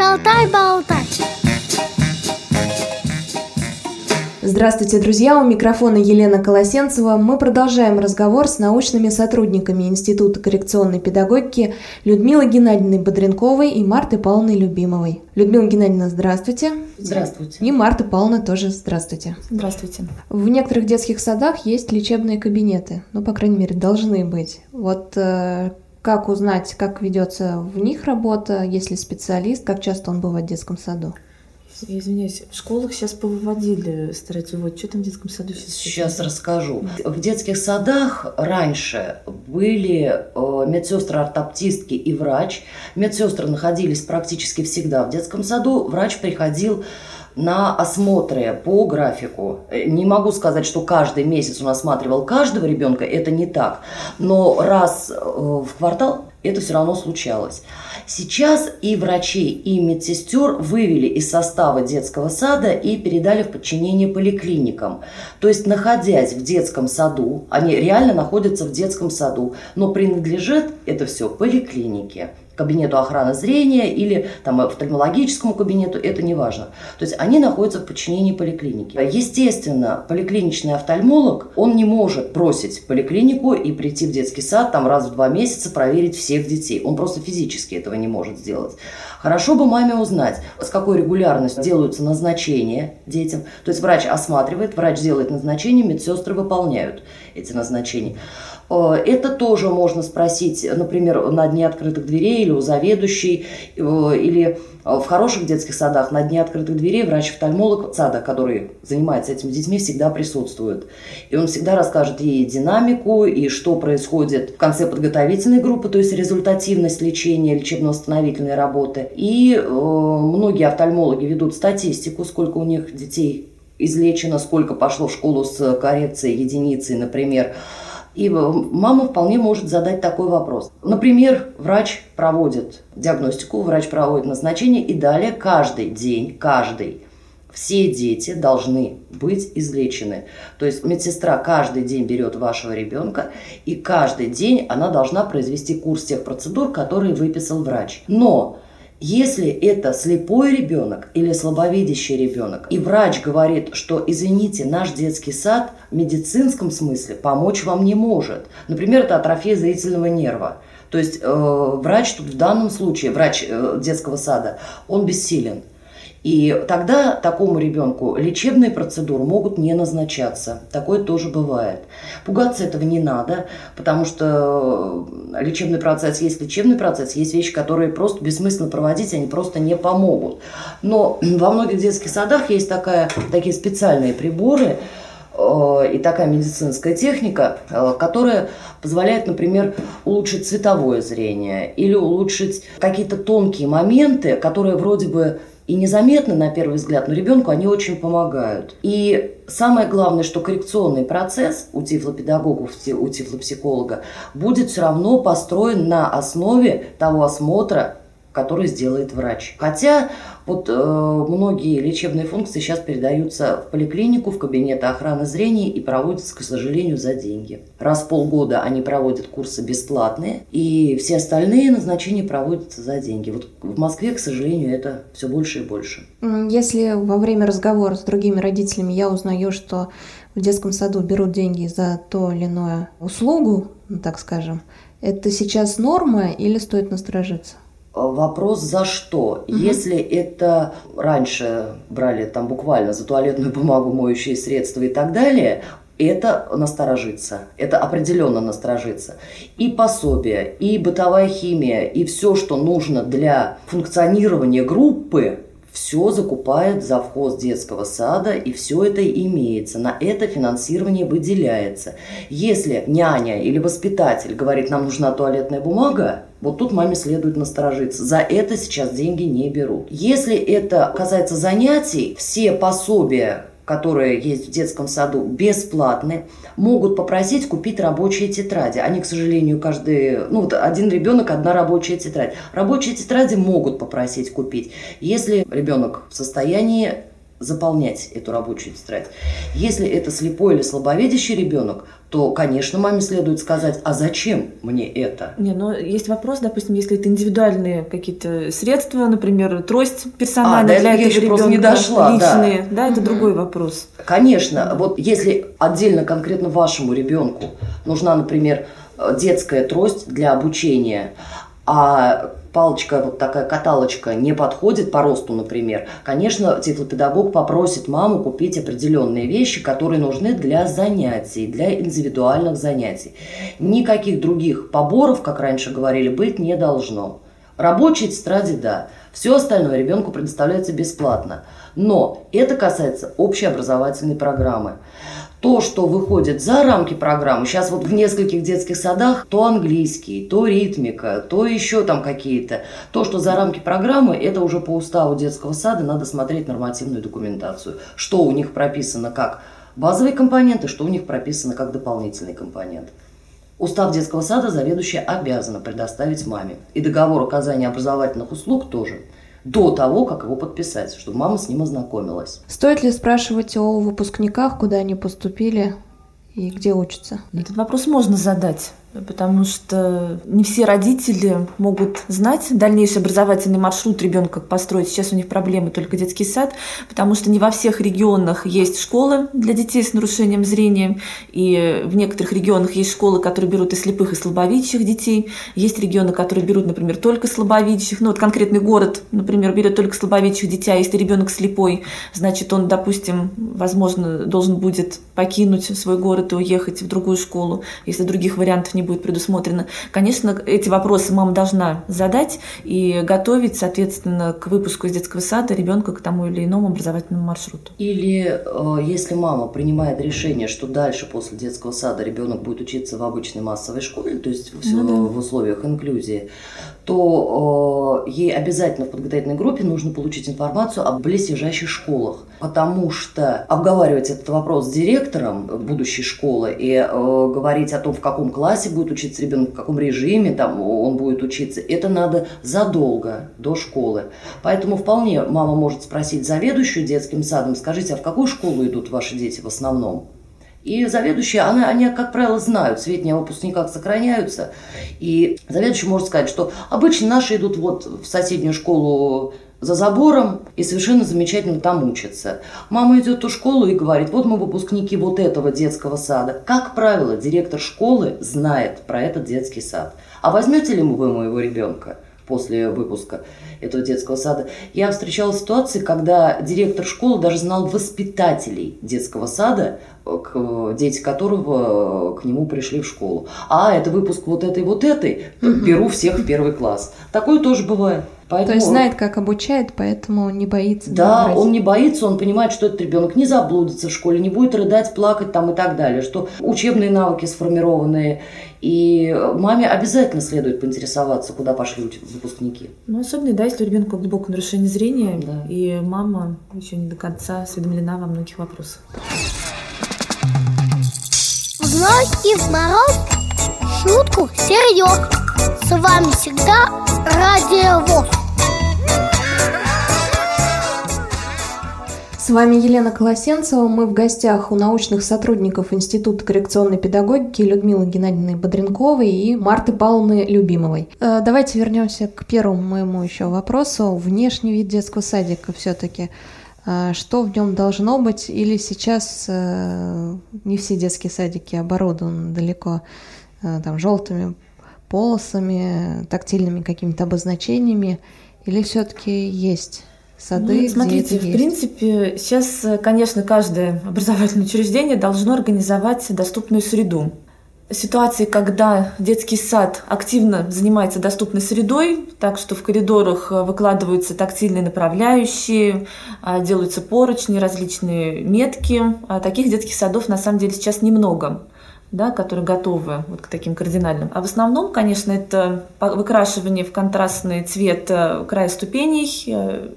Шалтай-болтай. Здравствуйте, друзья! У микрофона Елена Колосенцева. Мы продолжаем разговор с научными сотрудниками Института коррекционной педагогики Людмилой Геннадьевной Бодренковой и Мартой Павловной Любимовой. Людмила Геннадьевна, здравствуйте. Здравствуйте. И Марта Павловна тоже здравствуйте. Здравствуйте. В некоторых детских садах есть лечебные кабинеты. Ну, по крайней мере, должны быть. Вот э, как узнать, как ведется в них работа, есть ли специалист, как часто он бывает в детском саду? Я извиняюсь, в школах сейчас повыводили, выводить. Что там в детском саду сейчас? Сейчас расскажу. В детских садах раньше были э, медсестры, ортоптистки и врач. Медсестры находились практически всегда в детском саду. Врач приходил на осмотры по графику. Не могу сказать, что каждый месяц он осматривал каждого ребенка, это не так. Но раз э, в квартал это все равно случалось. Сейчас и врачей, и медсестер вывели из состава детского сада и передали в подчинение поликлиникам. То есть, находясь в детском саду, они реально находятся в детском саду, но принадлежит это все поликлинике кабинету охраны зрения или там, офтальмологическому кабинету, это не важно. То есть они находятся в подчинении поликлиники. Естественно, поликлиничный офтальмолог, он не может бросить поликлинику и прийти в детский сад там раз в два месяца проверить всех детей. Он просто физически этого не может сделать. Хорошо бы маме узнать, с какой регулярностью делаются назначения детям. То есть врач осматривает, врач делает назначение, медсестры выполняют эти назначения. Э, это тоже можно спросить, например, на дне открытых дверей или у заведующей, э, или в хороших детских садах на дне открытых дверей врач-офтальмолог сада, который занимается этими детьми, всегда присутствует. И он всегда расскажет ей динамику, и что происходит в конце подготовительной группы, то есть результативность лечения, лечебно-восстановительной работы. И э, многие офтальмологи ведут статистику, сколько у них детей излечено, сколько пошло в школу с коррекцией единицы, например, и мама вполне может задать такой вопрос. Например, врач проводит диагностику, врач проводит назначение, и далее каждый день, каждый, все дети должны быть излечены. То есть медсестра каждый день берет вашего ребенка, и каждый день она должна произвести курс тех процедур, которые выписал врач. Но если это слепой ребенок или слабовидящий ребенок, и врач говорит, что, извините, наш детский сад в медицинском смысле помочь вам не может. Например, это атрофия зрительного нерва. То есть э, врач тут в данном случае, врач э, детского сада, он бессилен. И тогда такому ребенку лечебные процедуры могут не назначаться. Такое тоже бывает. Пугаться этого не надо, потому что лечебный процесс есть лечебный процесс, есть вещи, которые просто бессмысленно проводить, они просто не помогут. Но во многих детских садах есть такая, такие специальные приборы, э, и такая медицинская техника, э, которая позволяет, например, улучшить цветовое зрение или улучшить какие-то тонкие моменты, которые вроде бы и незаметно на первый взгляд, но ребенку они очень помогают. И самое главное, что коррекционный процесс у тифлопедагогов, у тифлопсихолога будет все равно построен на основе того осмотра, который сделает врач. Хотя вот э, многие лечебные функции сейчас передаются в поликлинику, в кабинеты охраны зрения и проводятся, к сожалению, за деньги. Раз в полгода они проводят курсы бесплатные, и все остальные назначения проводятся за деньги. Вот в Москве, к сожалению, это все больше и больше. Если во время разговора с другими родителями я узнаю, что в детском саду берут деньги за то или иное услугу, ну, так скажем, это сейчас норма или стоит насторожиться? Вопрос за что? Угу. Если это раньше брали там буквально за туалетную бумагу, моющие средства и так далее, это насторожиться, это определенно насторожиться. И пособие, и бытовая химия, и все, что нужно для функционирования группы, все закупает завхоз детского сада, и все это имеется. На это финансирование выделяется. Если няня или воспитатель говорит, нам нужна туалетная бумага, вот тут маме следует насторожиться. За это сейчас деньги не берут. Если это касается занятий, все пособия, которые есть в детском саду, бесплатны, могут попросить купить рабочие тетради. Они, к сожалению, каждый, ну вот один ребенок, одна рабочая тетрадь. Рабочие тетради могут попросить купить. Если ребенок в состоянии заполнять эту рабочую тетрадь. Если это слепой или слабовидящий ребенок, то, конечно, маме следует сказать, а зачем мне это? Не, но есть вопрос, допустим, если это индивидуальные какие-то средства, например, трость персональная а, для этого ребенка, просто не дошла, личные, да, да это угу. другой вопрос. Конечно, вот если отдельно конкретно вашему ребенку нужна, например, детская трость для обучения, а палочка, вот такая каталочка не подходит по росту, например, конечно, тифлопедагог попросит маму купить определенные вещи, которые нужны для занятий, для индивидуальных занятий. Никаких других поборов, как раньше говорили, быть не должно. Рабочей тетради – да. Все остальное ребенку предоставляется бесплатно. Но это касается общеобразовательной программы то, что выходит за рамки программы, сейчас вот в нескольких детских садах то английский, то ритмика, то еще там какие-то, то, что за рамки программы, это уже по уставу детского сада надо смотреть нормативную документацию, что у них прописано как базовые компоненты, что у них прописано как дополнительный компонент. Устав детского сада заведующая обязана предоставить маме. И договор оказания образовательных услуг тоже – до того, как его подписать, чтобы мама с ним ознакомилась. Стоит ли спрашивать о выпускниках, куда они поступили и где учатся? Этот вопрос можно задать потому что не все родители могут знать дальнейший образовательный маршрут ребенка построить. Сейчас у них проблемы только детский сад, потому что не во всех регионах есть школы для детей с нарушением зрения, и в некоторых регионах есть школы, которые берут и слепых, и слабовидящих детей. Есть регионы, которые берут, например, только слабовидящих. Ну, вот конкретный город, например, берет только слабовидящих детей, а если ребенок слепой, значит, он, допустим, возможно, должен будет покинуть свой город и уехать в другую школу, если других вариантов не не будет предусмотрено. Конечно, эти вопросы мама должна задать и готовить, соответственно, к выпуску из детского сада ребенка к тому или иному образовательному маршруту. Или э, если мама принимает решение, что дальше после детского сада ребенок будет учиться в обычной массовой школе, то есть в, ну, да. в условиях инклюзии, то э, ей обязательно в подготовительной группе нужно получить информацию о близлежащих школах, потому что обговаривать этот вопрос с директором будущей школы и э, говорить о том, в каком классе будет учиться ребенок, в каком режиме там он будет учиться, это надо задолго до школы. Поэтому вполне мама может спросить заведующую детским садом, скажите, а в какую школу идут ваши дети в основном? И заведующие, она, они, как правило, знают, сведения о выпускниках сохраняются. И заведующий может сказать, что обычно наши идут вот в соседнюю школу за забором и совершенно замечательно там учатся. Мама идет в ту школу и говорит, вот мы выпускники вот этого детского сада. Как правило, директор школы знает про этот детский сад. А возьмете ли вы моего ребенка? после выпуска этого детского сада, я встречала ситуации, когда директор школы даже знал воспитателей детского сада, к, дети которого к нему пришли в школу. А, это выпуск вот этой вот этой, беру всех в первый класс. Такое тоже бывает. Поэтому... То есть знает, как обучает, поэтому не боится. Да, брать. он не боится, он понимает, что этот ребенок не заблудится в школе, не будет рыдать, плакать там и так далее, что учебные навыки сформированные. И маме обязательно следует поинтересоваться, куда пошли выпускники. Ну, особенно, да, если у ребенка глубокое нарушение зрения, да. и мама еще не до конца осведомлена во многих вопросах. В зной и в мороз шутку серьез. С вами всегда Радио ВОЗ. С вами Елена Колосенцева. Мы в гостях у научных сотрудников Института коррекционной педагогики Людмилы Геннадьевны Бодренковой и Марты Павловны Любимовой. Э, давайте вернемся к первому моему еще вопросу. Внешний вид детского садика все-таки. Э, что в нем должно быть? Или сейчас э, не все детские садики оборудованы далеко там желтыми полосами, тактильными какими-то обозначениями? Или все-таки есть сады. Ну, смотрите, в есть. принципе, сейчас, конечно, каждое образовательное учреждение должно организовать доступную среду. Ситуации, когда детский сад активно занимается доступной средой, так что в коридорах выкладываются тактильные направляющие, а, делаются поручни, различные метки. А таких детских садов на самом деле сейчас немного да, которые готовы вот к таким кардинальным. А в основном, конечно, это выкрашивание в контрастный цвет э, края ступеней, э,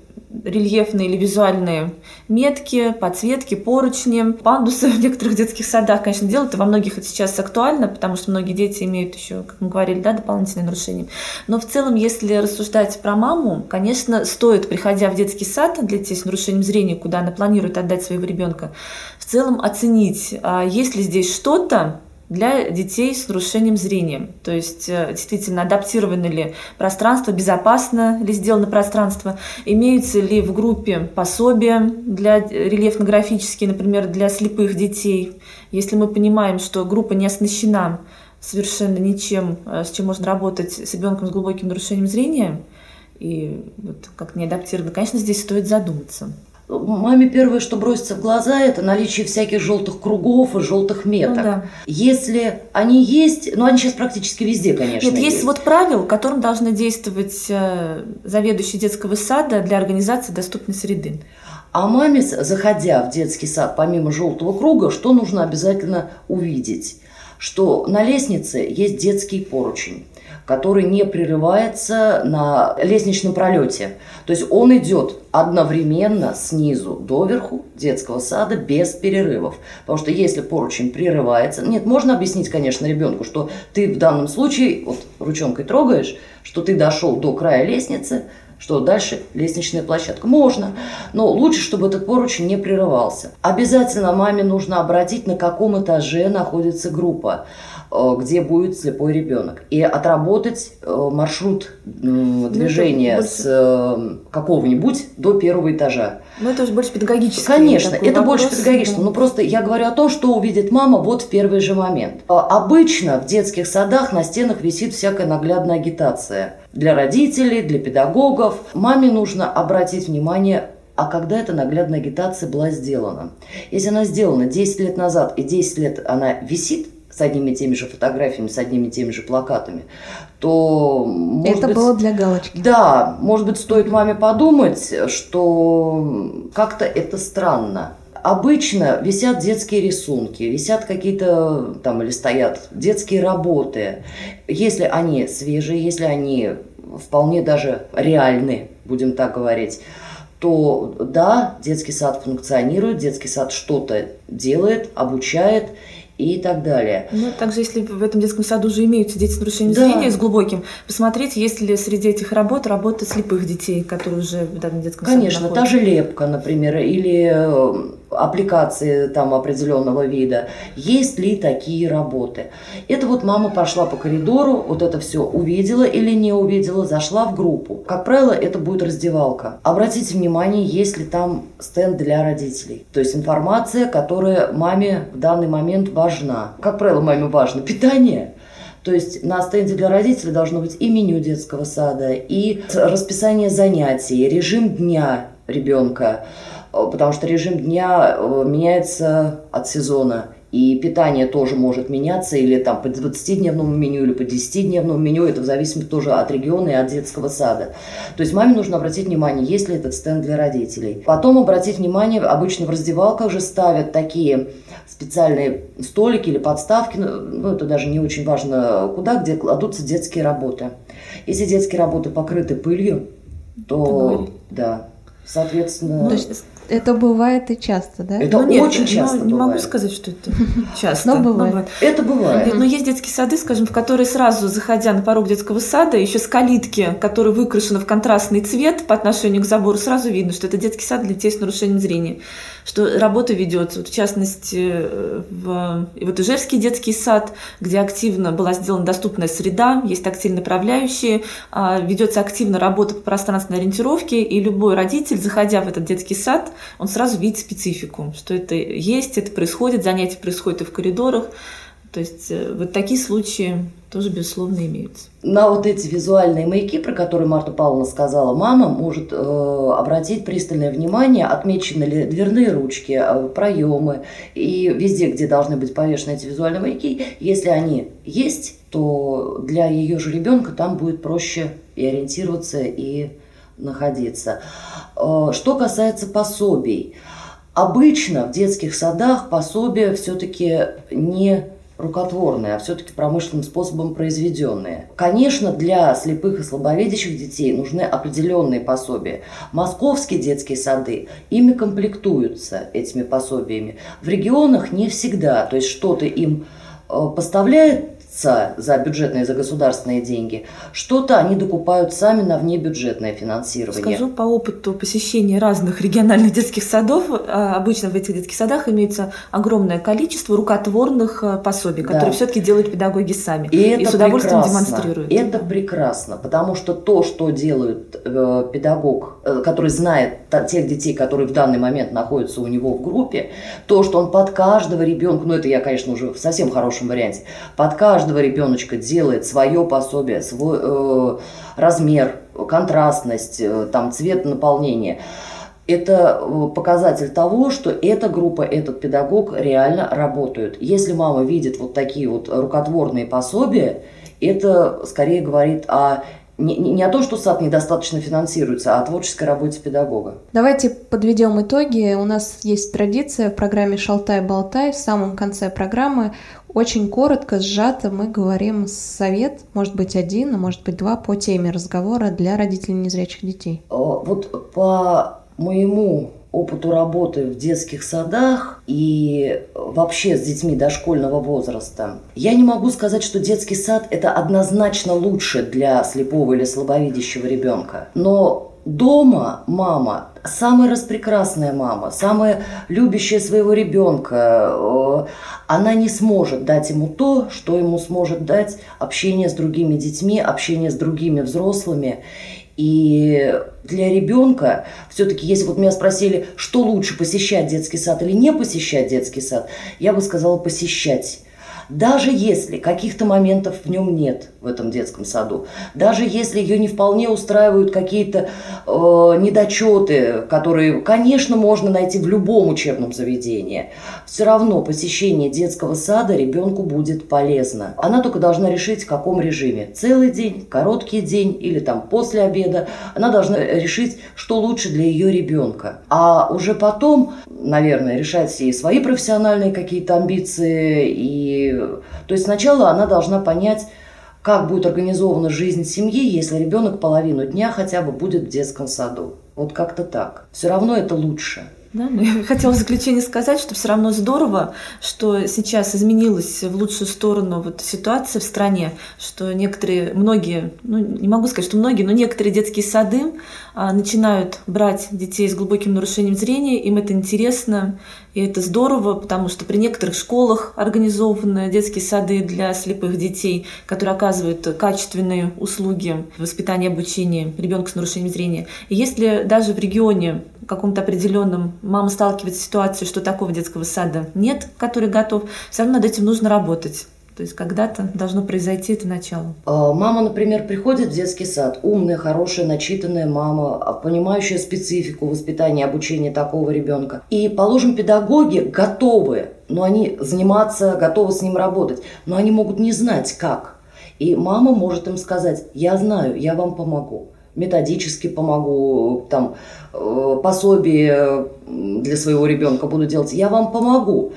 рельефные или визуальные метки, подсветки, поручни, пандусы в некоторых детских садах, конечно, делают. И во многих это сейчас актуально, потому что многие дети имеют еще, как мы говорили, да, дополнительные нарушения. Но в целом, если рассуждать про маму, конечно, стоит, приходя в детский сад для детей с нарушением зрения, куда она планирует отдать своего ребенка, в целом оценить, а есть ли здесь что-то, для детей с нарушением зрения. То есть э, действительно адаптировано ли пространство, безопасно ли сделано пространство, имеются ли в группе пособия для рельефно-графические, например, для слепых детей. Если мы понимаем, что группа не оснащена совершенно ничем, э, с чем можно работать с ребенком с глубоким нарушением зрения, и вот как не адаптировано, конечно, здесь стоит задуматься. Маме первое, что бросится в глаза, это наличие всяких желтых кругов и желтых меток. Ну, да. Если они есть, ну они сейчас практически везде, конечно. Нет, есть, есть вот правила, которым должны действовать э, заведующие детского сада для организации доступной среды. А маме, заходя в детский сад, помимо желтого круга, что нужно обязательно увидеть? Что на лестнице есть детский поручень который не прерывается на лестничном пролете. То есть он идет одновременно снизу до верху детского сада без перерывов. Потому что если поручень прерывается... Нет, можно объяснить, конечно, ребенку, что ты в данном случае, вот ручонкой трогаешь, что ты дошел до края лестницы, что дальше лестничная площадка. Можно, но лучше, чтобы этот поручень не прерывался. Обязательно маме нужно обратить, на каком этаже находится группа. Э, где будет слепой ребенок. И отработать э, маршрут ну, движения ну, с э, какого-нибудь до первого этажа. Ну, это уже больше педагогически. Конечно, это вопрос, больше педагогически. Да. Но просто я говорю о том, что увидит мама вот в первый же момент. Обычно в детских садах на стенах висит всякая наглядная агитация. Для родителей, для педагогов. Маме нужно обратить внимание а когда эта наглядная агитация была сделана. Если она сделана 10 лет назад и 10 лет она висит, с одними и теми же фотографиями, с одними и теми же плакатами, то... Может Это быть, было для галочки. Да, может быть, стоит маме подумать, что как-то это странно. Обычно висят детские рисунки, висят какие-то там или стоят детские работы. Если они свежие, если они вполне даже реальны, будем так говорить, то да, детский сад функционирует, детский сад что-то делает, обучает, и так далее. Ну, также, если в этом детском саду уже имеются дети с нарушением да. зрения, с глубоким, посмотреть, есть ли среди этих работ работа слепых детей, которые уже в данном детском Конечно, саду находятся. та же лепка, например, или э, аппликации там определенного вида. Есть ли такие работы? Это вот мама пошла по коридору, вот это все увидела или не увидела, зашла в группу. Как правило, это будет раздевалка. Обратите внимание, есть ли там стенд для родителей. То есть информация, которая маме в данный момент важна. Как правило, маме важно питание. То есть на стенде для родителей должно быть и меню детского сада, и расписание занятий, режим дня ребенка, потому что режим дня э, меняется от сезона. И питание тоже может меняться или там по 20-дневному меню, или по 10-дневному меню. Это в зависимости тоже от региона и от детского сада. То есть маме нужно обратить внимание, есть ли этот стенд для родителей. Потом обратить внимание, обычно в раздевалках уже ставят такие специальные столики или подставки, ну, ну это даже не очень важно куда, где кладутся детские работы. Если детские работы покрыты пылью, то да, соответственно... Ну, то есть это бывает и часто, да? Это ну, нет, очень часто. Ну, не могу сказать, что это часто. Но бывает. Это бывает. Нет, но есть детские сады, скажем, в которые сразу, заходя на порог детского сада, еще с калитки, которая выкрашена в контрастный цвет по отношению к забору, сразу видно, что это детский сад для детей с нарушением зрения. Что работа ведется, вот, в частности, в, и вот Ижевский детский сад, где активно была сделана доступная среда, есть тактильные направляющие, а, ведется активно работа по пространственной ориентировке, и любой родитель, заходя в этот детский сад, он сразу видит специфику, что это есть, это происходит, занятия происходят и в коридорах. То есть э, вот такие случаи тоже, безусловно, имеются. На вот эти визуальные маяки, про которые Марта Павловна сказала, мама может э, обратить пристальное внимание, отмечены ли дверные ручки, э, проемы и везде, где должны быть повешены эти визуальные маяки. Если они есть, то для ее же ребенка там будет проще и ориентироваться, и находиться. Э, что касается пособий, обычно в детских садах пособия все-таки не рукотворные, а все-таки промышленным способом произведенные. Конечно, для слепых и слабовидящих детей нужны определенные пособия. Московские детские сады ими комплектуются этими пособиями. В регионах не всегда, то есть что-то им э, поставляет за бюджетные, за государственные деньги. Что-то они докупают сами на внебюджетное финансирование. Скажу по опыту посещения разных региональных детских садов. А, обычно в этих детских садах имеется огромное количество рукотворных а, пособий, которые да. все-таки делают педагоги сами. И, и это с удовольствием прекрасно. демонстрируют. Это прекрасно, потому что то, что делает э, педагог, э, который знает тех детей, которые в данный момент находятся у него в группе, то, что он под каждого ребенка, ну это я, конечно, уже в совсем хорошем варианте, под каждого каждого ребеночка делает свое пособие, свой э, размер, контрастность, э, там, цвет наполнения, это э, показатель того, что эта группа, этот педагог реально работают. Если мама видит вот такие вот рукотворные пособия, это скорее говорит о не, не о том, что сад недостаточно финансируется, а о творческой работе педагога. Давайте подведем итоги. У нас есть традиция в программе «Шалтай-болтай» в самом конце программы очень коротко, сжато мы говорим совет, может быть один, а может быть два, по теме разговора для родителей незрячих детей. Вот по моему опыту работы в детских садах и вообще с детьми дошкольного возраста, я не могу сказать, что детский сад – это однозначно лучше для слепого или слабовидящего ребенка. Но дома мама самая распрекрасная мама, самая любящая своего ребенка, она не сможет дать ему то, что ему сможет дать общение с другими детьми, общение с другими взрослыми. И для ребенка, все-таки, если вот меня спросили, что лучше, посещать детский сад или не посещать детский сад, я бы сказала посещать. Даже если каких-то моментов в нем нет в этом детском саду, даже если ее не вполне устраивают какие-то э, недочеты, которые, конечно, можно найти в любом учебном заведении, все равно посещение детского сада ребенку будет полезно. Она только должна решить, в каком режиме. Целый день, короткий день или там после обеда. Она должна решить, что лучше для ее ребенка. А уже потом, наверное, решать и свои профессиональные какие-то амбиции и то есть сначала она должна понять, как будет организована жизнь семьи, если ребенок половину дня хотя бы будет в детском саду. Вот как-то так. Все равно это лучше. Да, но я хотела в заключение сказать, что все равно здорово, что сейчас изменилась в лучшую сторону вот ситуация в стране, что некоторые, многие, ну не могу сказать, что многие, но некоторые детские сады а, начинают брать детей с глубоким нарушением зрения, им это интересно, и это здорово, потому что при некоторых школах организованы детские сады для слепых детей, которые оказывают качественные услуги воспитания обучения ребенка с нарушением зрения. И если даже в регионе каком-то определенном мама сталкивается с ситуацией, что такого детского сада нет, который готов, все равно над этим нужно работать. То есть когда-то должно произойти это начало. А, мама, например, приходит в детский сад, умная, хорошая, начитанная мама, а, понимающая специфику воспитания, обучения такого ребенка. И, положим, педагоги готовы, но они заниматься, готовы с ним работать, но они могут не знать, как. И мама может им сказать, я знаю, я вам помогу методически помогу, там, э, пособие для своего ребенка буду делать, я вам помогу.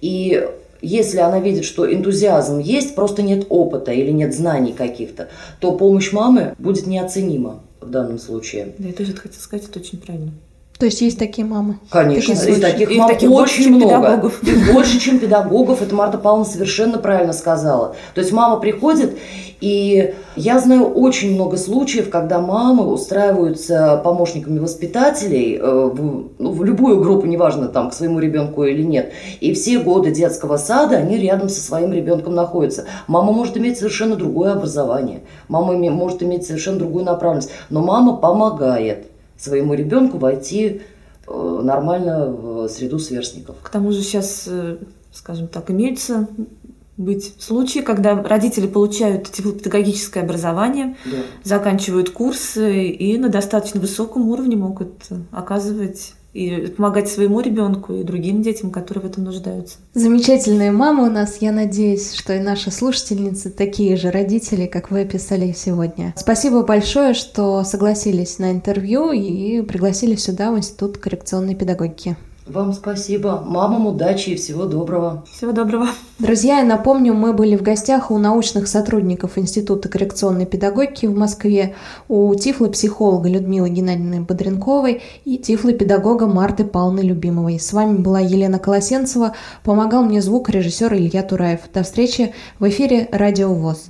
И если она видит, что энтузиазм есть, просто нет опыта или нет знаний каких-то, то помощь мамы будет неоценима в данном случае. Да, я тоже хотела сказать, это очень правильно. То есть есть такие мамы? Конечно, такие и таких мам таких очень много. Педагогов. Их больше, чем педагогов. Это Марта Павловна совершенно правильно сказала. То есть мама приходит, и я знаю очень много случаев, когда мамы устраиваются помощниками воспитателей э, в, ну, в любую группу, неважно, там, к своему ребенку или нет. И все годы детского сада они рядом со своим ребенком находятся. Мама может иметь совершенно другое образование. Мама может иметь совершенно другую направленность. Но мама помогает своему ребенку войти э, нормально в среду сверстников. К тому же сейчас, э, скажем так, имеются быть случаи, когда родители получают педагогическое образование, да. заканчивают курсы и на достаточно высоком уровне могут оказывать и помогать своему ребенку и другим детям, которые в этом нуждаются. Замечательные мамы у нас. Я надеюсь, что и наши слушательницы такие же родители, как вы описали сегодня. Спасибо большое, что согласились на интервью и пригласили сюда в Институт коррекционной педагогики. Вам спасибо. Мамам удачи и всего доброго. Всего доброго. Друзья, я напомню, мы были в гостях у научных сотрудников Института коррекционной педагогики в Москве, у тифлопсихолога Людмилы Геннадьевны Бодренковой и тифлопедагога Марты Павловны Любимовой. С вами была Елена Колосенцева, помогал мне звукорежиссер Илья Тураев. До встречи в эфире «Радио ВОЗ».